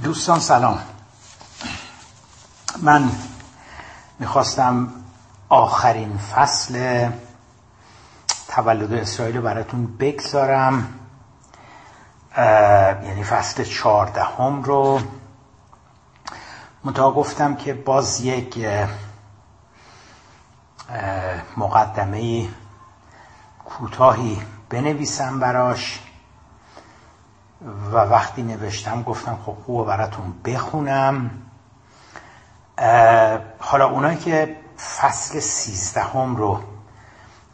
دوستان سلام. من می‌خواستم آخرین فصل تولد اسرائیل رو براتون بگذارم. یعنی فصل چهاردهم رو. متا گفتم که باز یک مقدمه کوتاهی بنویسم براش. و وقتی نوشتم گفتم خب خوب براتون بخونم. حالا اونایی که فصل سیزدهم رو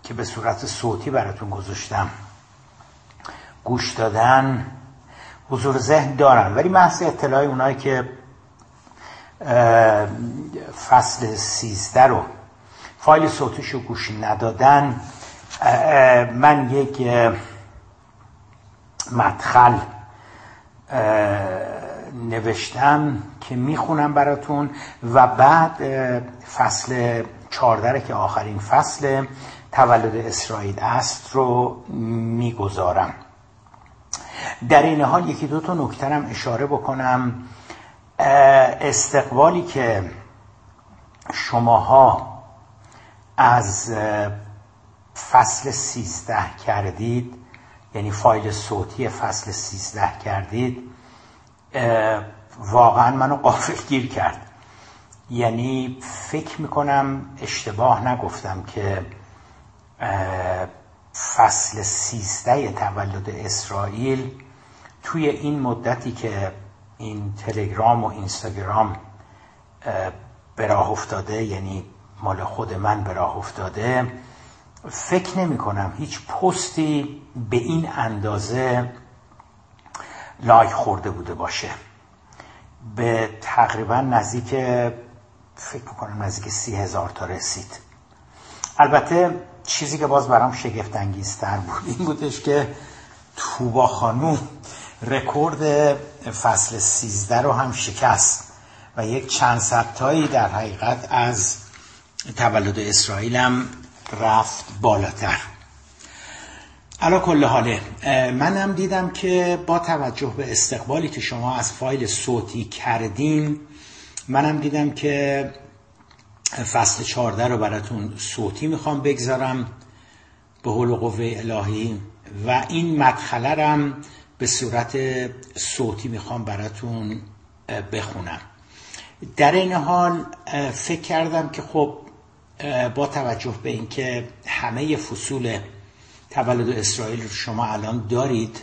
که به صورت صوتی براتون گذاشتم گوش دادن حضور ذهن دارن. ولی محض اطلاع اونایی که فصل سیزده رو فایل صوتیش رو گوش ندادن من یک مدخل نوشتم که می‌خونم براتون و بعد فصل چهارده که آخرین فصل تولد اسرائیل است رو می‌گذارم. در این حال یکی دو تا نکترم اشاره بکنم. استقبالی که شماها از فصل سیزده کردید یعنی فایل صوتی فصل سیزده کردید واقعا منو قافل گیر کرد. یعنی فکر می‌کنم اشتباه نگفتم که فصل سیزده تولد اسرائیل توی این مدتی که این تلگرام و اینستاگرام به راه افتاده یعنی مال خود من به راه افتاده فکر نمی کنم هیچ پستی به این اندازه لایک خورده بوده باشه. به تقریبا نزدیک فکر می‌کنم نزدیک سی هزار تا رسید. البته چیزی که باز برام شگفت انگیزتر بود این بودش که توبا خانوم رکورد فصل سیزده رو هم شکست و یک چند ستایی در حقیقت از تولد اسرائیل هم رفت بالاتر. علا کل حاله منم دیدم که با توجه به استقبالی که شما از فایل صوتی کردین منم دیدم که فصل چارده رو براتون صوتی می‌خوام بگذارم به حول قوه الهی و این مدخله رم به صورت صوتی می‌خوام براتون بخونم. در این حال فکر کردم که خب با توجه به اینکه همه فصول تولد اسرائیل رو شما الان دارید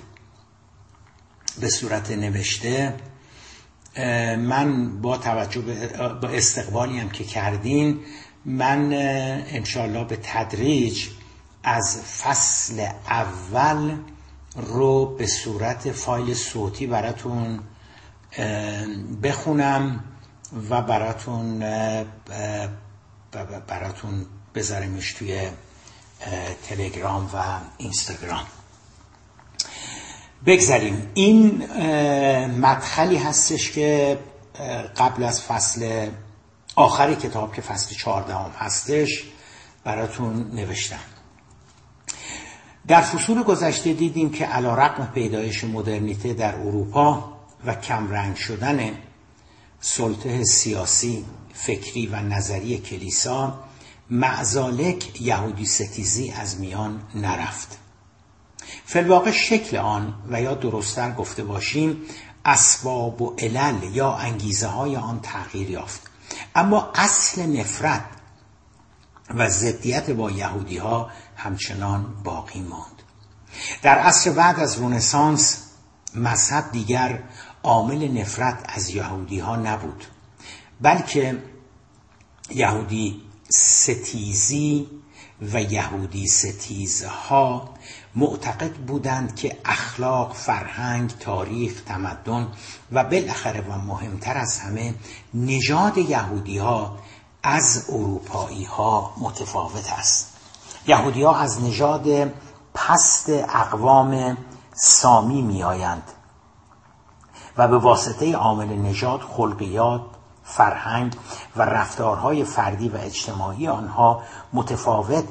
به صورت نوشته من با توجه به استقبالی هم که کردین من انشالله به تدریج از فصل اول رو به صورت فایل صوتی براتون بخونم و براتون براتون بذاریمش توی تلگرام و اینستاگرام. بگذاریم. این مدخلی هستش که قبل از فصل آخر کتاب که فصل چهاردهم هستش براتون نوشتم. در فصول گذشته دیدیم که علا رقم پیدایش مدرنیته در اروپا و کمرنگ شدن سلطه سیاسی، فکری و نظری کلیسا معزالک یهودی ستیزی از میان نرفت. فلواقع شکل آن و یا درستتر گفته باشیم اسباب و علل یا انگیزه های آن تغییر یافت. اما اصل نفرت و ضدیت با یهودی ها همچنان باقی ماند. در عصر بعد از رونسانس مذهب دیگر عامل نفرت از یهودی ها نبود. بلکه یهودی ستیزی و یهودی ستیزها معتقد بودند که اخلاق، فرهنگ، تاریخ، تمدن و بالاخره و مهمتر از همه نژاد یهودی ها از اروپایی ها متفاوت است. یهودی ها از نژاد پست اقوام سامی می آیند و به واسطه عامل نژاد خلقیات فرهنگ و رفتارهای فردی و اجتماعی آنها متفاوت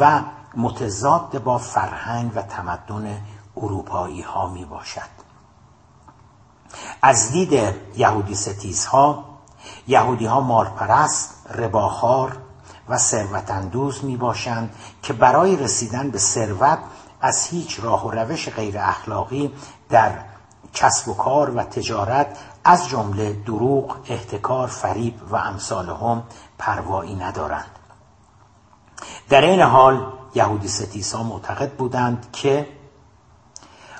و متضاد با فرهنگ و تمدن اروپایی ها می باشد از دید یهودی ستیزها یهودی ها مالپرست رباخار و ثروت می باشند که برای رسیدن به ثروت از هیچ راه و روش غیر اخلاقی در کسب و کار و تجارت از جمله دروغ، احتکار، فریب و امثال هم پروایی ندارند. در این حال یهودی ستیسا معتقد بودند که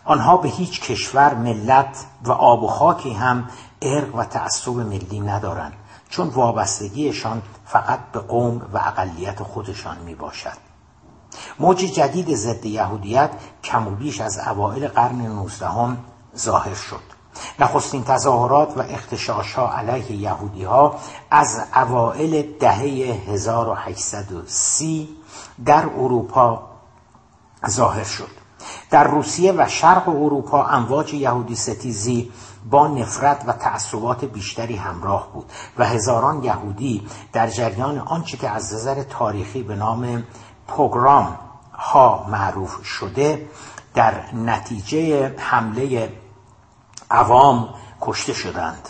آنها به هیچ کشور ملت و آب و خاکی هم ارق و تعصب ملی ندارند چون وابستگیشان فقط به قوم و اقلیت خودشان می باشد موج جدید ضد یهودیت کم و بیش از اوائل قرن نوزدهم ظاهر شد. نخستین تظاهرات و اختشاش ها علیه یهودی ها از اوائل دهه 1830 در اروپا ظاهر شد. در روسیه و شرق اروپا امواج یهودی ستیزی با نفرت و تعصبات بیشتری همراه بود و هزاران یهودی در جریان آنچه که از نظر تاریخی به نام پوگرام ها معروف شده در نتیجه حمله عوام کشته شدند.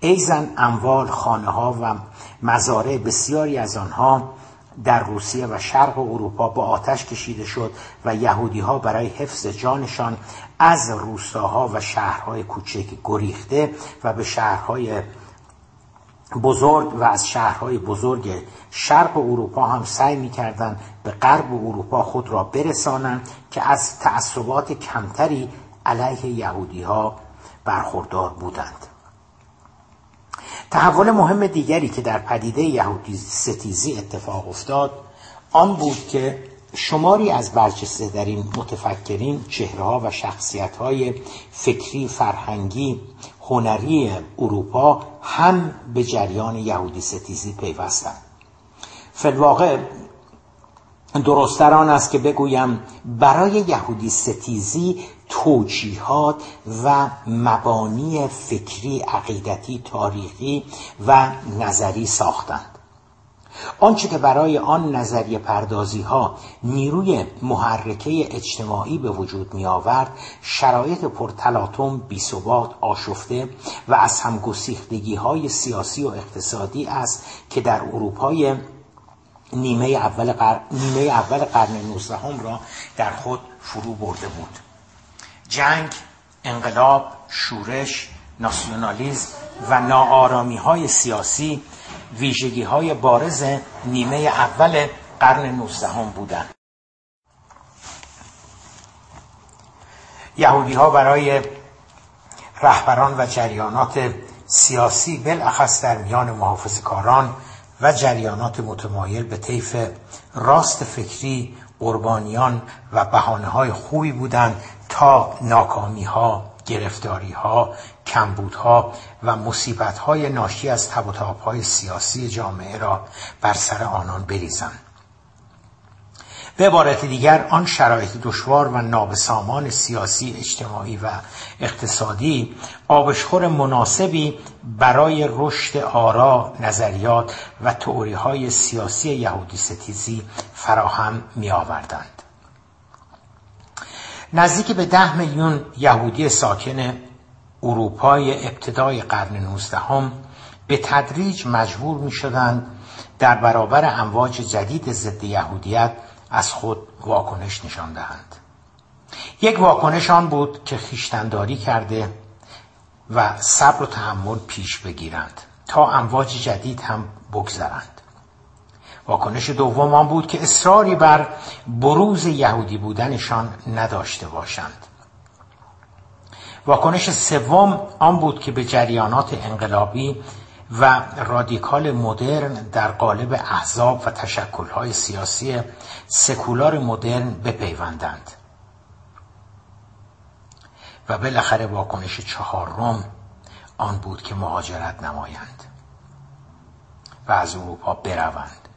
ایزن اموال خانه ها و مزارع بسیاری از آنها در روسیه و شرق اروپا با آتش کشیده شد و یهودی ها برای حفظ جانشان از روستاها و شهرهای کوچک گریخته و به شهرهای بزرگ و از شهرهای بزرگ شرق اروپا هم سعی می‌کردند به غرب اروپا خود را برسانند که از تعصبات کمتری علیه یهودی ها برخوردار بودند. تحول مهم دیگری که در پدیده یهودی ستیزی اتفاق افتاد آن بود که شماری از برجسته در این متفکرین چهرهها و شخصیت فکری فرهنگی هنری اروپا هم به جریان یهودی ستیزی پیوستند. فلواقع درستر آن است که بگویم برای یهودی ستیزی توجیهات و مبانی فکری عقیدتی تاریخی و نظری ساختند. آنچه که برای آن نظریه پردازی ها نیروی محرکه اجتماعی به وجود می آورد شرایط پرتلاطم بیثبات آشفته و از همگسیختگی های سیاسی و اقتصادی است که در اروپای نیمه اول قرن, نیمه اول قرن 19 را در خود فرو برده بود. جنگ، انقلاب، شورش، ناسیونالیزم و ناآرامی های سیاسی ویژگی های بارز نیمه اول قرن 19 بودند. یهودی ها برای رهبران و جریانات سیاسی بالاخص در میان محافظ کاران و جریانات متمایل به طیف راست فکری قربانیان و بحانه های خوبی بودند تا ناکامی ها گرفتاری ها کمبودها و مصیبت های ناشی از تب و های سیاسی جامعه را بر سر آنان بریزند به عبارت دیگر آن شرایط دشوار و نابسامان سیاسی اجتماعی و اقتصادی آبشخور مناسبی برای رشد آرا نظریات و تئوری های سیاسی یهودی ستیزی فراهم می آوردند. نزدیک به ده میلیون یهودی ساکن اروپای ابتدای قرن نوزدهم به تدریج مجبور می شدند در برابر امواج جدید ضد یهودیت از خود واکنش نشان دهند. یک واکنش آن بود که خیشتنداری کرده و صبر و تحمل پیش بگیرند تا امواج جدید هم بگذرند. واکنش دوم آن بود که اصراری بر بروز یهودی بودنشان نداشته باشند. واکنش سوم آن بود که به جریانات انقلابی و رادیکال مدرن در قالب احزاب و تشکلهای سیاسی سکولار مدرن بپیوندند. و بالاخره واکنش چهارم آن بود که مهاجرت نمایند و از اروپا بروند.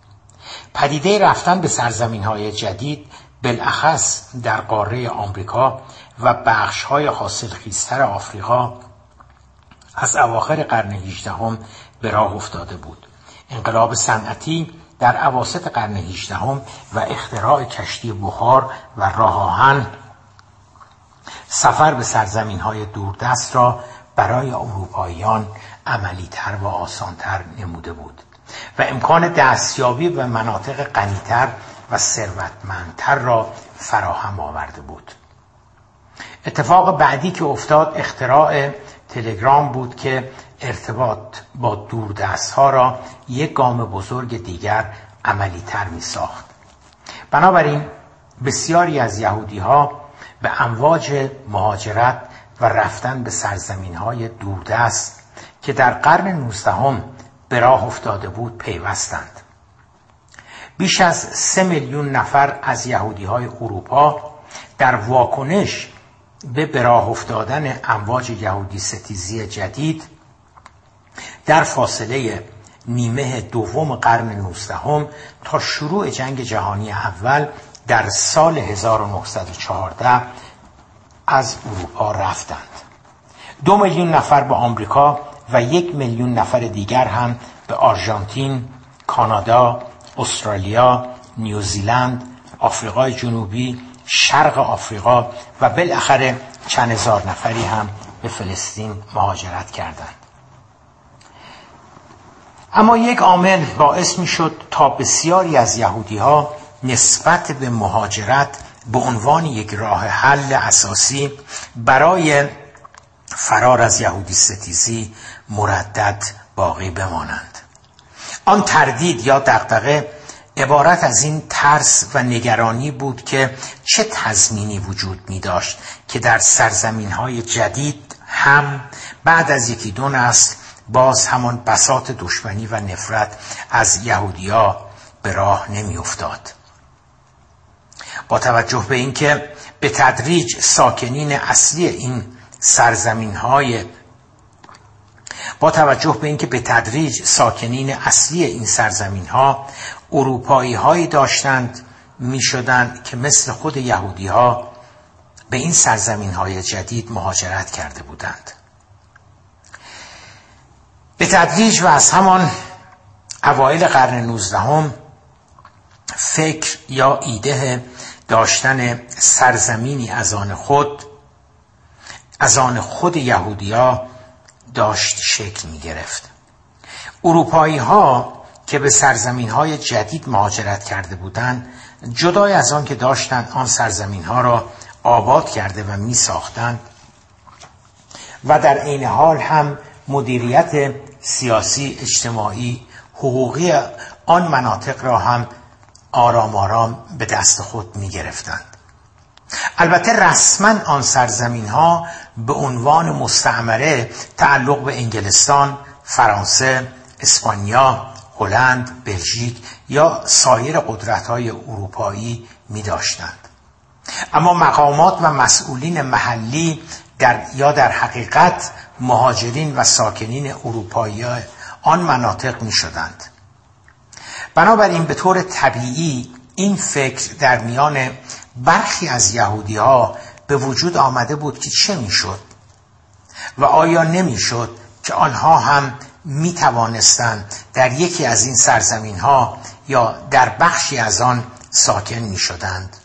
پدیده رفتن به سرزمین های جدید بالاخص در قاره آمریکا و بخش های حاصل خیستر آفریقا از اواخر قرن 18 هم به راه افتاده بود. انقلاب صنعتی در عواست قرن 18 هم و اختراع کشتی بخار و راه آهن سفر به سرزمین های دوردست را برای اروپاییان عملیتر و آسانتر نموده بود. و امکان دستیابی به مناطق غنیتر و ثروتمندتر را فراهم آورده بود. اتفاق بعدی که افتاد اختراع تلگرام بود که ارتباط با دوردست ها را یک گام بزرگ دیگر عملی تر می ساخت بنابراین بسیاری از یهودی ها به امواج مهاجرت و رفتن به سرزمین های دوردست که در قرن نوزدهم به راه افتاده بود پیوستند. بیش از سه میلیون نفر از یهودی های اروپا در واکنش به براه افتادن امواج یهودی ستیزی جدید در فاصله نیمه دوم قرن نوزدهم تا شروع جنگ جهانی اول در سال 1914 از اروپا رفتند. دو میلیون نفر به آمریکا و یک میلیون نفر دیگر هم به آرژانتین، کانادا، استرالیا، نیوزیلند، آفریقای جنوبی، شرق آفریقا و بالاخره چند هزار نفری هم به فلسطین مهاجرت کردند. اما یک عامل باعث می شد تا بسیاری از یهودی ها نسبت به مهاجرت به عنوان یک راه حل اساسی برای فرار از یهودی ستیزی مردد باقی بمانند آن تردید یا دقدقه عبارت از این ترس و نگرانی بود که چه تضمینی وجود می داشت که در سرزمین های جدید هم بعد از یکی دو نسل باز همان بسات دشمنی و نفرت از یهودیا به راه نمی افتاد. با توجه به اینکه به تدریج ساکنین اصلی این سرزمین های با توجه به اینکه به تدریج ساکنین اصلی این سرزمین ها اروپایی هایی داشتند می شدند که مثل خود یهودی ها به این سرزمین های جدید مهاجرت کرده بودند. به تدریج و از همان اوایل قرن نوزدهم فکر یا ایده داشتن سرزمینی از آن خود از آن خود یهودیا داشت شکل می گرفت اروپایی ها که به سرزمین های جدید مهاجرت کرده بودند جدای از آن که داشتند آن سرزمین ها را آباد کرده و می ساختند و در عین حال هم مدیریت سیاسی اجتماعی حقوقی آن مناطق را هم آرام آرام به دست خود می گرفتند البته رسما آن سرزمین ها به عنوان مستعمره تعلق به انگلستان، فرانسه، اسپانیا، هلند، بلژیک یا سایر قدرت های اروپایی می داشتند. اما مقامات و مسئولین محلی در یا در حقیقت مهاجرین و ساکنین اروپایی آن مناطق می شدند. بنابراین به طور طبیعی این فکر در میان برخی از یهودی ها به وجود آمده بود که چه می‌شد و آیا نمی‌شد که آنها هم می توانستند در یکی از این سرزمین ها یا در بخشی از آن ساکن می شدند.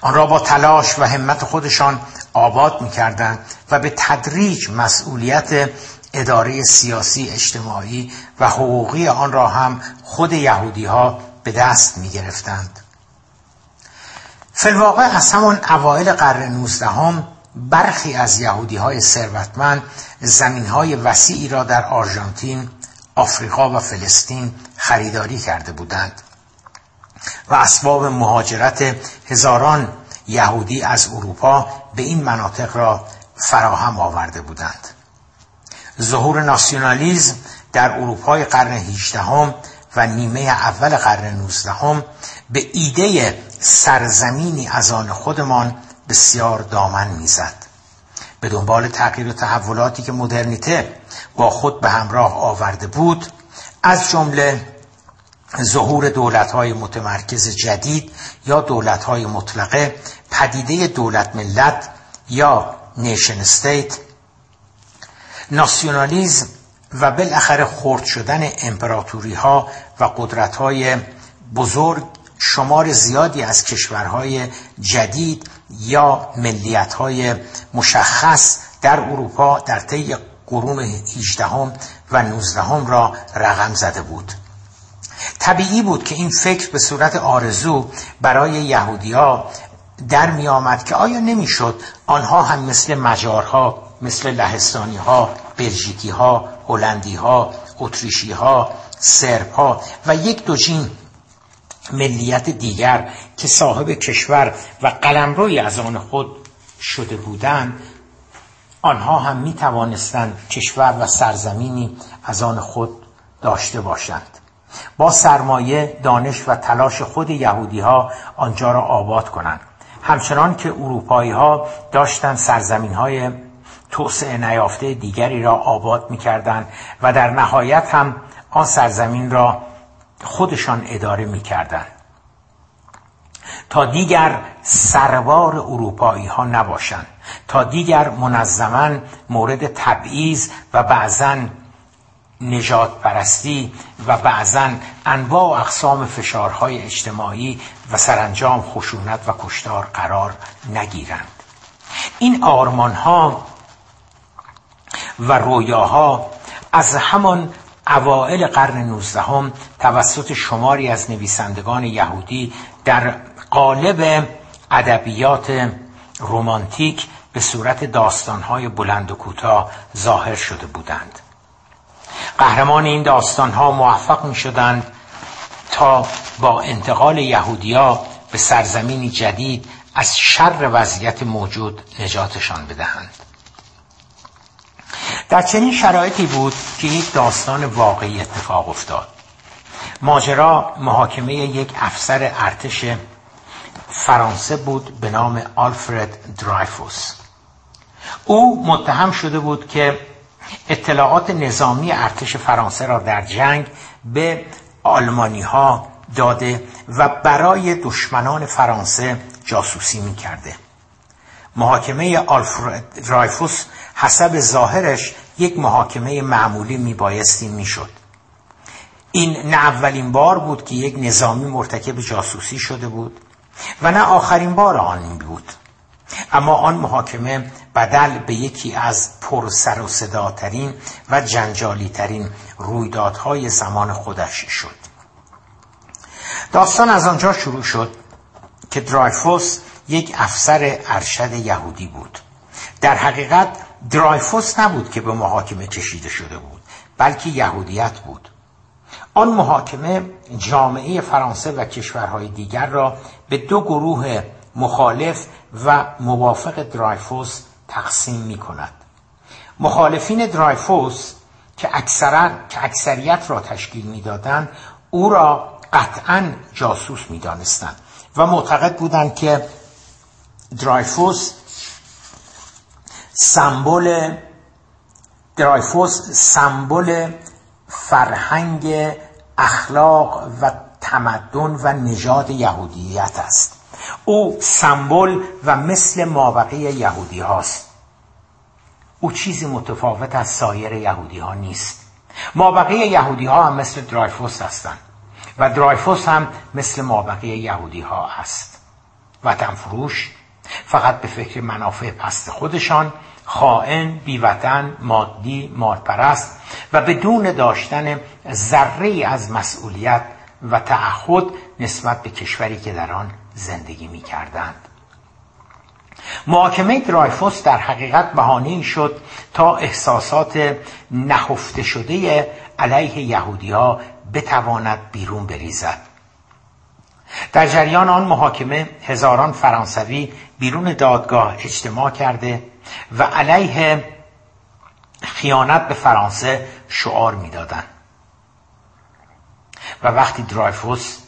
آن را با تلاش و همت خودشان آباد می کردند و به تدریج مسئولیت اداره سیاسی اجتماعی و حقوقی آن را هم خود یهودی ها به دست می گرفتند. فلواقع از همان اوایل قرن نوزدهم برخی از یهودی های ثروتمند زمین های وسیعی را در آرژانتین، آفریقا و فلسطین خریداری کرده بودند و اسباب مهاجرت هزاران یهودی از اروپا به این مناطق را فراهم آورده بودند. ظهور ناسیونالیزم در اروپای قرن 18 و نیمه اول قرن 19 به ایده سرزمینی از آن خودمان بسیار دامن می‌زد. به دنبال تغییر و تحولاتی که مدرنیته با خود به همراه آورده بود از جمله ظهور دولت‌های متمرکز جدید یا دولت‌های مطلقه پدیده دولت ملت یا نیشن استیت ناسیونالیزم و بالاخره خرد شدن امپراتوری ها و قدرت های بزرگ شمار زیادی از کشورهای جدید یا ملیت های مشخص در اروپا در طی قرون 18 و 19 را رقم زده بود. طبیعی بود که این فکر به صورت آرزو برای یهودیا در می آمد که آیا نمی‌شد آنها هم مثل مجارها مثل لهستانی ها بلژیکی ها هلندی و یک دو جین ملیت دیگر که صاحب کشور و قلمروی از آن خود شده بودند آنها هم می توانستند کشور و سرزمینی از آن خود داشته باشند. با سرمایه دانش و تلاش خود یهودی ها آنجا را آباد کنند. همچنان که اروپایی ها داشتند سرزمین های توسعه نیافته دیگری را آباد می کردن و در نهایت هم آن سرزمین را خودشان اداره می کردن. تا دیگر سروار اروپایی ها نباشند تا دیگر منظما مورد تبعیض و بعضا نجات پرستی و بعضا انواع و اقسام فشارهای اجتماعی و سرانجام خشونت و کشتار قرار نگیرند این آرمان ها و رویاها از همان اوائل قرن نوزدهم توسط شماری از نویسندگان یهودی در قالب ادبیات رومانتیک به صورت داستانهای بلند و کوتاه ظاهر شده بودند. قهرمان این داستانها موفق می شدند تا با انتقال یهودیا به سرزمینی جدید از شر وضعیت موجود نجاتشان بدهند. در چنین شرایطی بود که یک داستان واقعی اتفاق افتاد. ماجرا محاکمه یک افسر ارتش فرانسه بود به نام آلفرد درایفوس. او متهم شده بود که اطلاعات نظامی ارتش فرانسه را در جنگ به آلمانی ها داده و برای دشمنان فرانسه جاسوسی می کرده محاکمه آلفرد درایفوس حسب ظاهرش یک محاکمه معمولی میبایستی می‌شد. این نه اولین بار بود که یک نظامی مرتکب جاسوسی شده بود و نه آخرین بار آن بود. اما آن محاکمه بدل به یکی از پر سر و صداترین و جنجالی ترین رویدادهای زمان خودش شد. داستان از آنجا شروع شد که درایفوس یک افسر ارشد یهودی بود. در حقیقت درایفوس نبود که به محاکمه کشیده شده بود بلکه یهودیت بود. آن محاکمه جامعه فرانسه و کشورهای دیگر را به دو گروه مخالف و موافق درایفوس تقسیم می کند مخالفین درایفوس که اکثرا که اکثریت را تشکیل می‌دادند او را قطعا جاسوس می‌دانستند و معتقد بودند که درایفوس سمبل درایفوس سمبل فرهنگ اخلاق و تمدن و نژاد یهودیت است. او سمبل و مثل مابقی یهودی هاست. او چیزی متفاوت از سایر یهودی ها نیست. مابقی یهودی ها هم مثل درایفوس هستند و درایفوس هم مثل مابقی یهودی ها است. وطن فروش فقط به فکر منافع پست خودشان خائن بیوطن مادی مالپرست و بدون داشتن ذره از مسئولیت و تعهد نسبت به کشوری که در آن زندگی می کردند. محاکمه درایفوس در حقیقت بهانه شد تا احساسات نهفته شده علیه یهودی ها بتواند بیرون بریزد در جریان آن محاکمه هزاران فرانسوی بیرون دادگاه اجتماع کرده و علیه خیانت به فرانسه شعار می‌دادند و وقتی درایفوس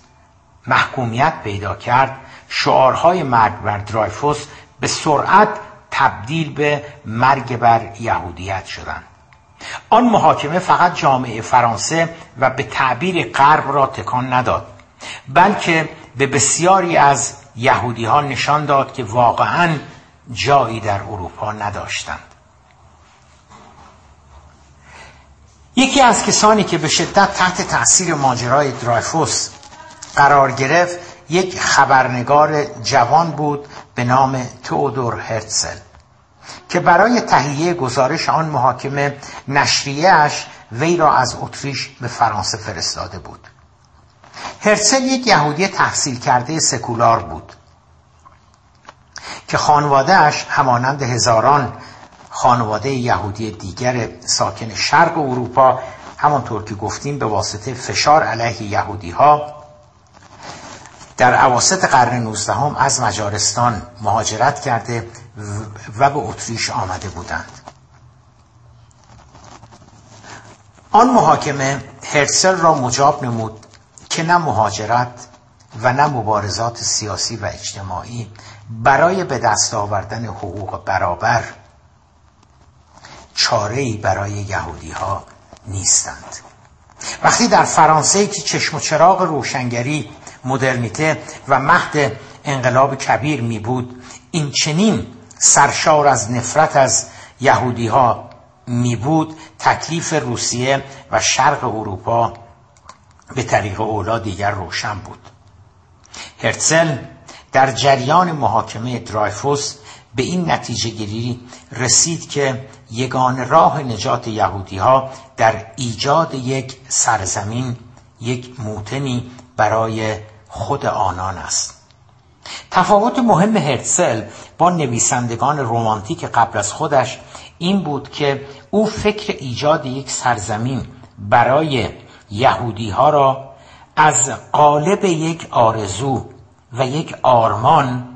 محکومیت پیدا کرد شعارهای مرگ بر درایفوس به سرعت تبدیل به مرگ بر یهودیت شدند. آن محاکمه فقط جامعه فرانسه و به تعبیر غرب را تکان نداد بلکه به بسیاری از یهودی ها نشان داد که واقعا جایی در اروپا نداشتند. یکی از کسانی که به شدت تحت تاثیر ماجرای درایفوس قرار گرفت یک خبرنگار جوان بود به نام تئودور هرتزل که برای تهیه گزارش آن محاکمه نشریهش وی را از اتریش به فرانسه فرستاده بود. هرسل یک یهودی تحصیل کرده سکولار بود که خانوادهش همانند هزاران خانواده یهودی دیگر ساکن شرق اروپا همانطور که گفتیم به واسطه فشار علیه یهودی ها در عواسط قرن 19 از مجارستان مهاجرت کرده و به اتریش آمده بودند. آن محاکمه هرسل را مجاب نمود که نه مهاجرت و نه مبارزات سیاسی و اجتماعی برای به دست آوردن حقوق برابر چاره برای یهودی ها نیستند. وقتی در فرانسه که چشم و چراغ روشنگری مدرنیته و مهد انقلاب کبیر می بود این چنین سرشار از نفرت از یهودی ها می بود تکلیف روسیه و شرق اروپا به طریق اولا دیگر روشن بود. هرتزل در جریان محاکمه درایفوس به این نتیجه گیری رسید که یگان راه نجات یهودی ها در ایجاد یک سرزمین یک موتنی برای خود آنان است. تفاوت مهم هرتسل با نویسندگان رومانتیک قبل از خودش این بود که او فکر ایجاد یک سرزمین برای یهودی ها را از قالب یک آرزو و یک آرمان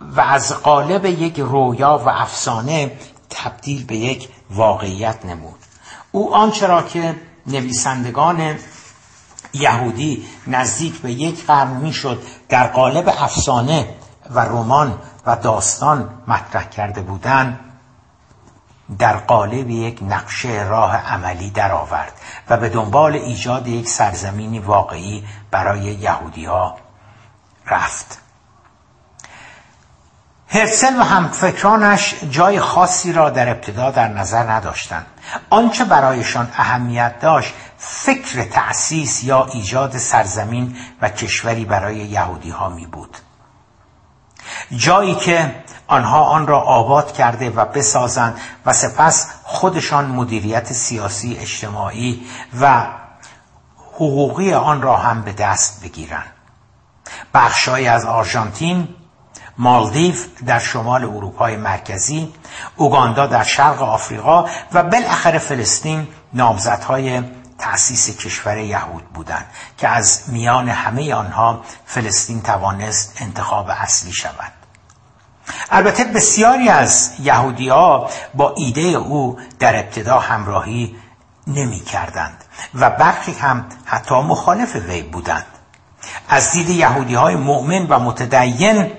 و از قالب یک رویا و افسانه تبدیل به یک واقعیت نمود. او آنچه را که نویسندگان یهودی نزدیک به یک قرن می‌شد در قالب افسانه و رمان و داستان مطرح کرده بودند در قالب یک نقشه راه عملی درآورد و به دنبال ایجاد یک سرزمینی واقعی برای یهودی ها رفت. هرسل و همفکرانش جای خاصی را در ابتدا در نظر نداشتند. آنچه برایشان اهمیت داشت فکر تأسیس یا ایجاد سرزمین و کشوری برای یهودی ها می بود جایی که آنها آن را آباد کرده و بسازند و سپس خودشان مدیریت سیاسی اجتماعی و حقوقی آن را هم به دست بگیرند. بخشهایی از آرژانتین مالدیو در شمال اروپای مرکزی اوگاندا در شرق آفریقا و بالاخره فلسطین نامزدهای تأسیس کشور یهود بودند که از میان همه آنها فلسطین توانست انتخاب اصلی شود. البته بسیاری از یهودی ها با ایده او در ابتدا همراهی نمی کردند و برخی هم حتی مخالف وی بودند. از دید یهودی های مؤمن و متدین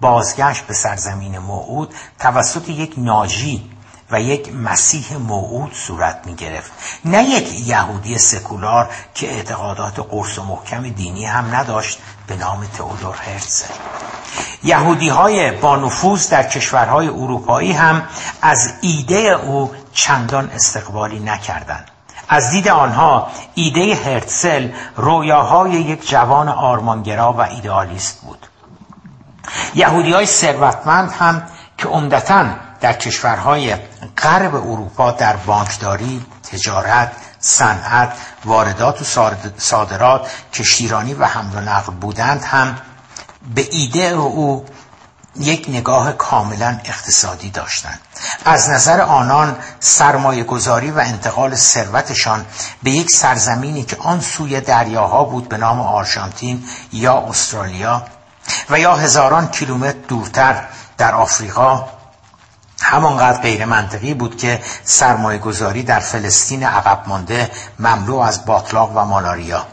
بازگشت به سرزمین موعود توسط یک ناجی و یک مسیح موعود صورت می گرفت. نه یک یهودی سکولار که اعتقادات قرص و محکم دینی هم نداشت به نام تئودور هرتزل یهودی های با نفوذ در کشورهای اروپایی هم از ایده او چندان استقبالی نکردند. از دید آنها ایده هرتسل رویاهای یک جوان آرمانگرا و ایدئالیست بود. یهودی های ثروتمند هم که عمدتا در کشورهای غرب اروپا در بانکداری، تجارت، صنعت، واردات و صادرات، کشتیرانی و حمل و نقل بودند هم به ایده او یک نگاه کاملا اقتصادی داشتند. از نظر آنان سرمایه گذاری و انتقال ثروتشان به یک سرزمینی که آن سوی دریاها بود به نام آرژانتین یا استرالیا و یا هزاران کیلومتر دورتر در آفریقا همانقدر غیر منطقی بود که سرمایه گذاری در فلسطین عقب مانده مملو از باطلاق و مالاریا.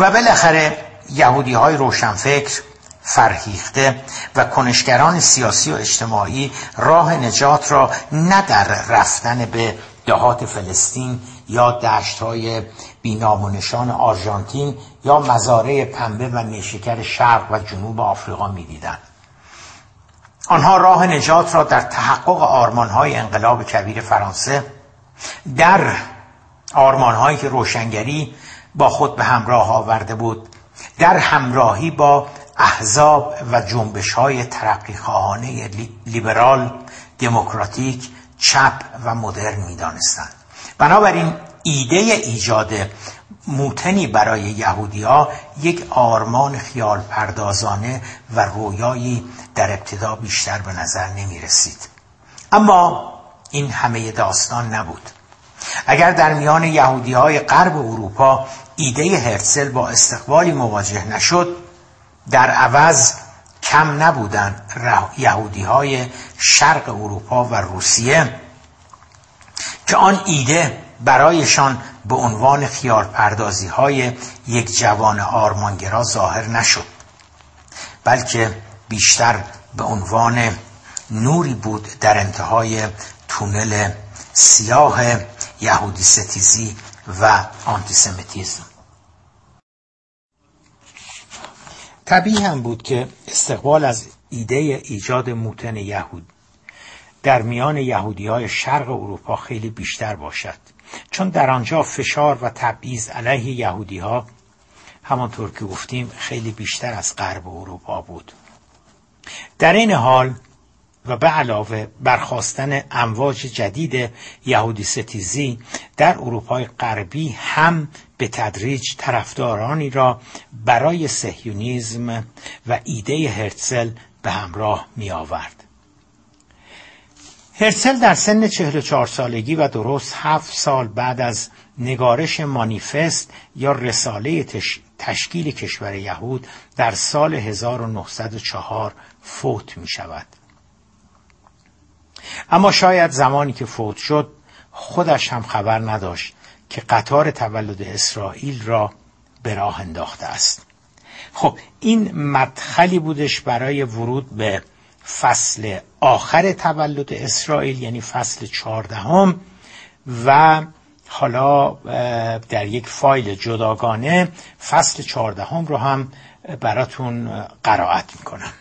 و بالاخره یهودی های روشنفکر فرهیخته و کنشگران سیاسی و اجتماعی راه نجات را نه در رفتن به دهات فلسطین یا دشت های بینام و نشان آرژانتین یا مزارع پنبه و نیشکر شرق و جنوب آفریقا می‌دیدند. آنها راه نجات را در تحقق آرمانهای انقلاب کبیر فرانسه در آرمانهایی که روشنگری با خود به همراه آورده بود در همراهی با احزاب و جنبش های ترقی خواهانه لیبرال دموکراتیک چپ و مدرن می‌دانستند. بنابراین ایده ایجاد موتنی برای یهودی ها یک آرمان خیال پردازانه و رویایی در ابتدا بیشتر به نظر نمی رسید اما این همه داستان نبود. اگر در میان یهودی های غرب اروپا ایده هرسل با استقبالی مواجه نشد در عوض کم نبودند یهودی های شرق اروپا و روسیه که آن ایده برایشان به عنوان خیال پردازی های یک جوان آرمانگرا ظاهر نشد. بلکه بیشتر به عنوان نوری بود در انتهای تونل سیاه یهودی ستیزی و آنتیسمیتیزم طبیعی هم بود که استقبال از ایده ایجاد موتن یهود در میان یهودی های شرق اروپا خیلی بیشتر باشد. چون در آنجا فشار و تبعیض علیه یهودی ها همانطور که گفتیم خیلی بیشتر از غرب اروپا بود در این حال و به علاوه برخواستن امواج جدید یهودی ستیزی در اروپای غربی هم به تدریج طرفدارانی را برای سهیونیزم و ایده هرتزل به همراه می آورد. هرتزل در سن 44 سالگی و درست هفت سال بعد از نگارش مانیفست یا رساله تشکیل کشور یهود در سال 1904 فوت می شود. اما شاید زمانی که فوت شد خودش هم خبر نداشت که قطار تولد اسرائیل را به راه انداخته است خب این مدخلی بودش برای ورود به فصل آخر تولد اسرائیل یعنی فصل چهاردهم و حالا در یک فایل جداگانه فصل چهاردهم رو هم براتون قرائت می‌کنم.